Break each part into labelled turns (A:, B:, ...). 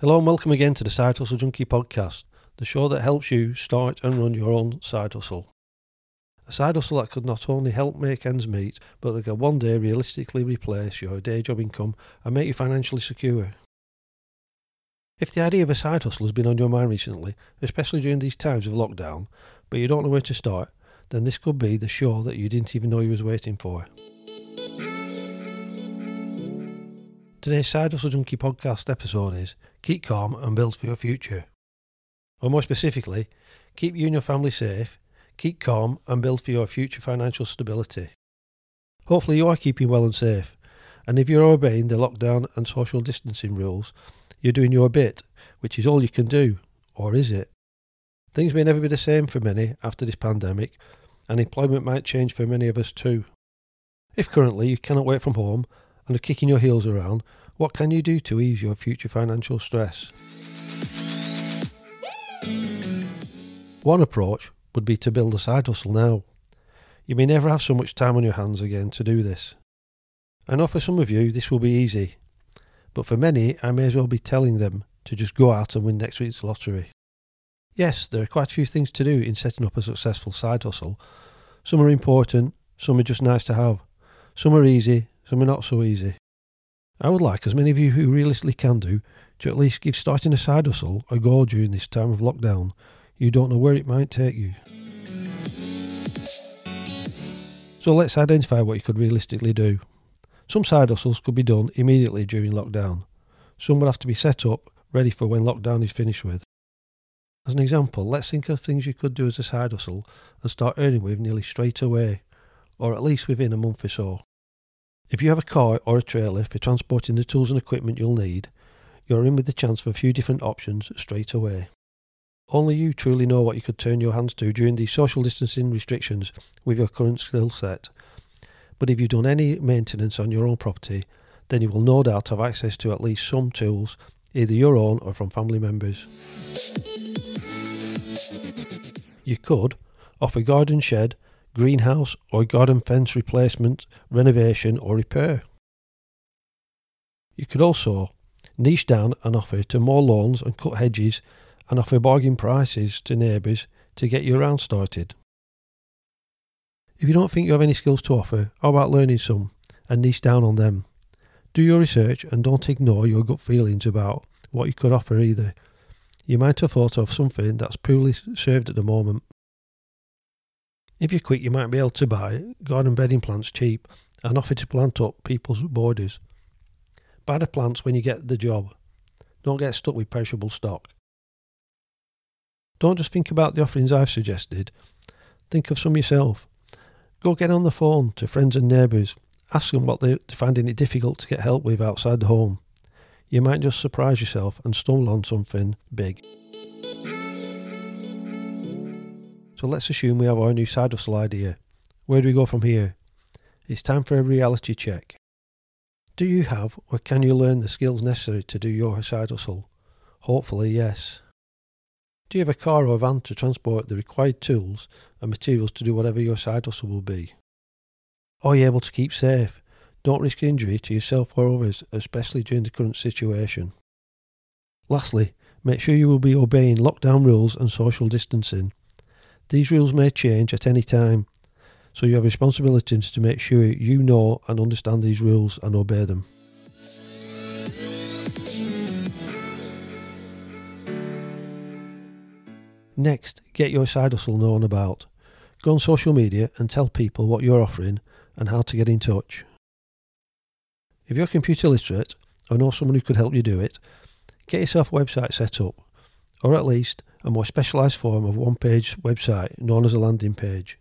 A: Hello and welcome again to the Side Hustle Junkie podcast, the show that helps you start and run your own side hustle. A side hustle that could not only help make ends meet, but that could one day realistically replace your day job income and make you financially secure. If the idea of a side hustle has been on your mind recently, especially during these times of lockdown, but you don't know where to start, then this could be the show that you didn't even know you was waiting for. Today's Side Hustle Junkie podcast episode is Keep Calm and Build for Your Future. Or more specifically, keep you and your family safe, keep calm and build for your future financial stability. Hopefully, you are keeping well and safe, and if you're obeying the lockdown and social distancing rules, you're doing your bit, which is all you can do, or is it? Things may never be the same for many after this pandemic, and employment might change for many of us too. If currently you cannot work from home and kicking your heels around, what can you do to ease your future financial stress? One approach would be to build a side hustle now. You may never have so much time on your hands again to do this. I know for some of you this will be easy, but for many I may as well be telling them to just go out and win next week's lottery. Yes, there are quite a few things to do in setting up a successful side hustle. Some are important, some are just nice to have. Some are easy, some are not so easy. I would like, as many of you who realistically can do, to at least give starting a side hustle a go during this time of lockdown. You don't know where it might take you. So let's identify what you could realistically do. Some side hustles could be done immediately during lockdown. Some would have to be set up, ready for when lockdown is finished with. As an example, let's think of things you could do as a side hustle and start earning with nearly straight away, or at least within a month or so. If you have a car or a trailer for transporting the tools and equipment you'll need, you're in with the chance for a few different options straight away. Only you truly know what you could turn your hands to during these social distancing restrictions with your current skill set. But if you've done any maintenance on your own property, then you will no doubt have access to at least some tools, either your own or from family members. You could offer a garden shed greenhouse or garden fence replacement, renovation or repair. You could also niche down and offer to mow lawns and cut hedges and offer bargain prices to neighbours to get you around started. If you don't think you have any skills to offer, how about learning some and niche down on them? Do your research and don't ignore your gut feelings about what you could offer either. You might have thought of something that's poorly served at the moment if you're quick, you might be able to buy garden bedding plants cheap and offer to plant up people's borders. Buy the plants when you get the job. Don't get stuck with perishable stock. Don't just think about the offerings I've suggested. Think of some yourself. Go get on the phone to friends and neighbours. Ask them what they're finding it difficult to get help with outside the home. You might just surprise yourself and stumble on something big. So let's assume we have our new side hustle idea. Where do we go from here? It's time for a reality check. Do you have or can you learn the skills necessary to do your side hustle? Hopefully, yes. Do you have a car or van to transport the required tools and materials to do whatever your side hustle will be? Are you able to keep safe? Don't risk injury to yourself or others, especially during the current situation. Lastly, make sure you will be obeying lockdown rules and social distancing. These rules may change at any time, so you have responsibilities to make sure you know and understand these rules and obey them. Next, get your side hustle known about. Go on social media and tell people what you're offering and how to get in touch. If you're computer literate or know someone who could help you do it, get yourself a website set up, or at least a more specialised form of one page website known as a landing page.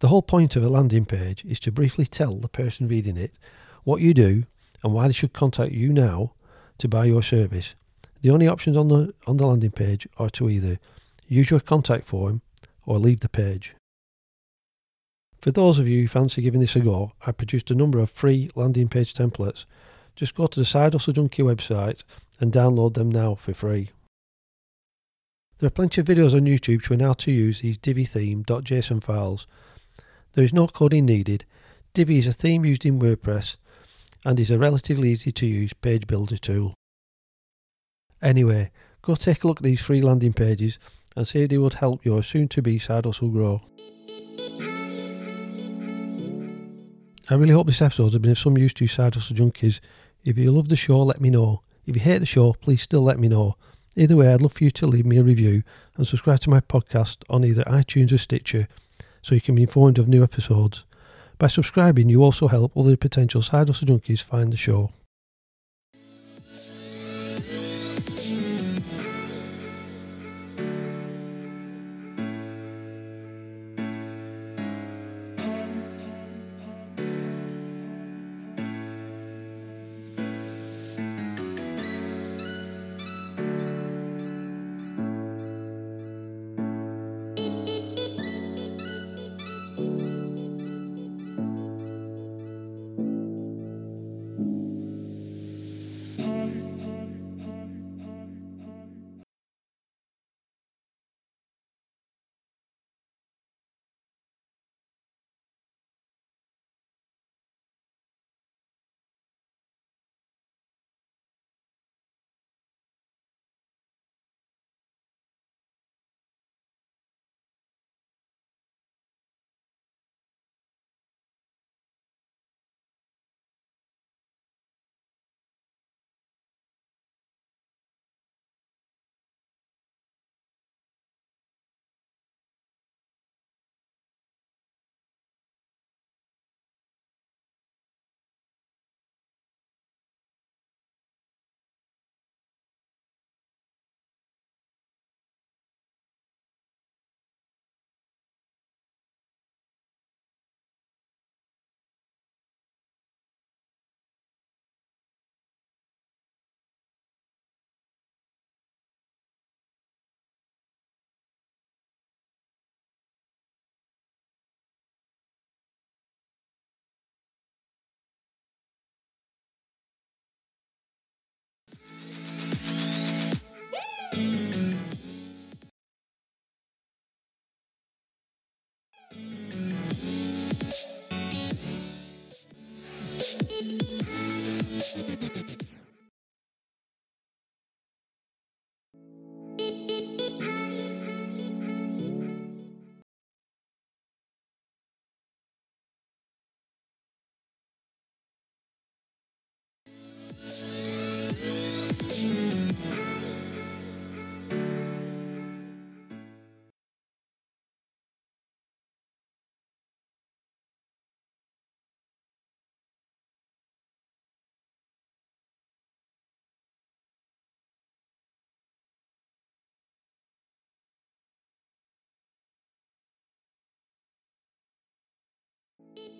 A: The whole point of a landing page is to briefly tell the person reading it what you do and why they should contact you now to buy your service. The only options on the on the landing page are to either use your contact form or leave the page. For those of you who fancy giving this a go, I produced a number of free landing page templates. Just go to the Side Hustle Junkie website and download them now for free. There are plenty of videos on YouTube showing how to use these Divi theme.json files. There is no coding needed. Divi is a theme used in WordPress and is a relatively easy to use page builder tool. Anyway, go take a look at these free landing pages and see if they would help your soon to be side hustle grow. I really hope this episode has been of some use to you side hustle junkies. If you love the show, let me know. If you hate the show, please still let me know. Either way, I'd love for you to leave me a review and subscribe to my podcast on either iTunes or Stitcher so you can be informed of new episodes. By subscribing, you also help other potential side hustle junkies find the show.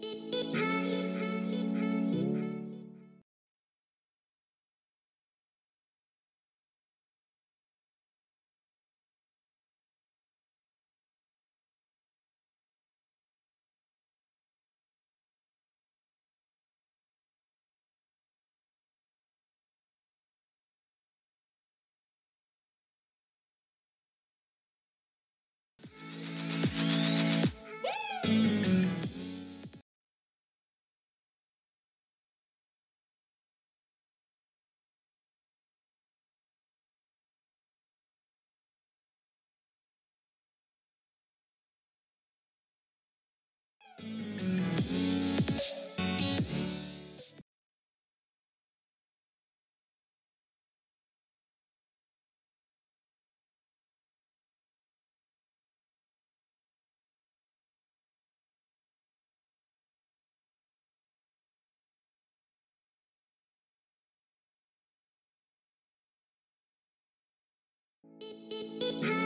A: Bye. You.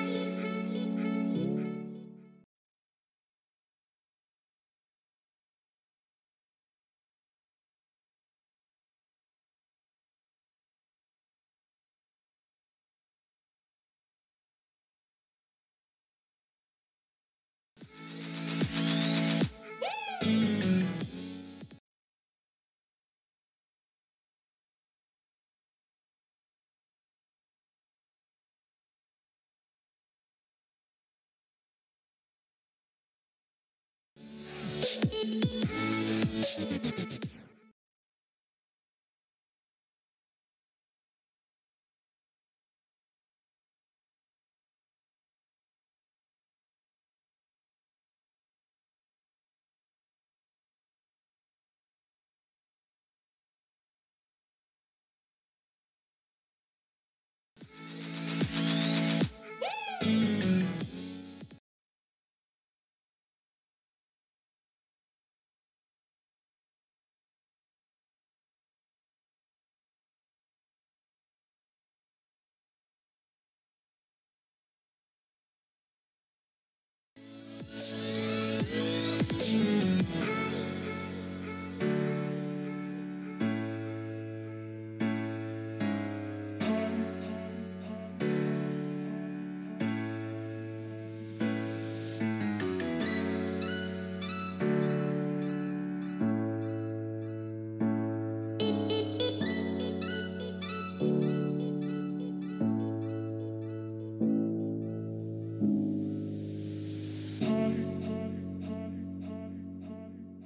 B: Thank you.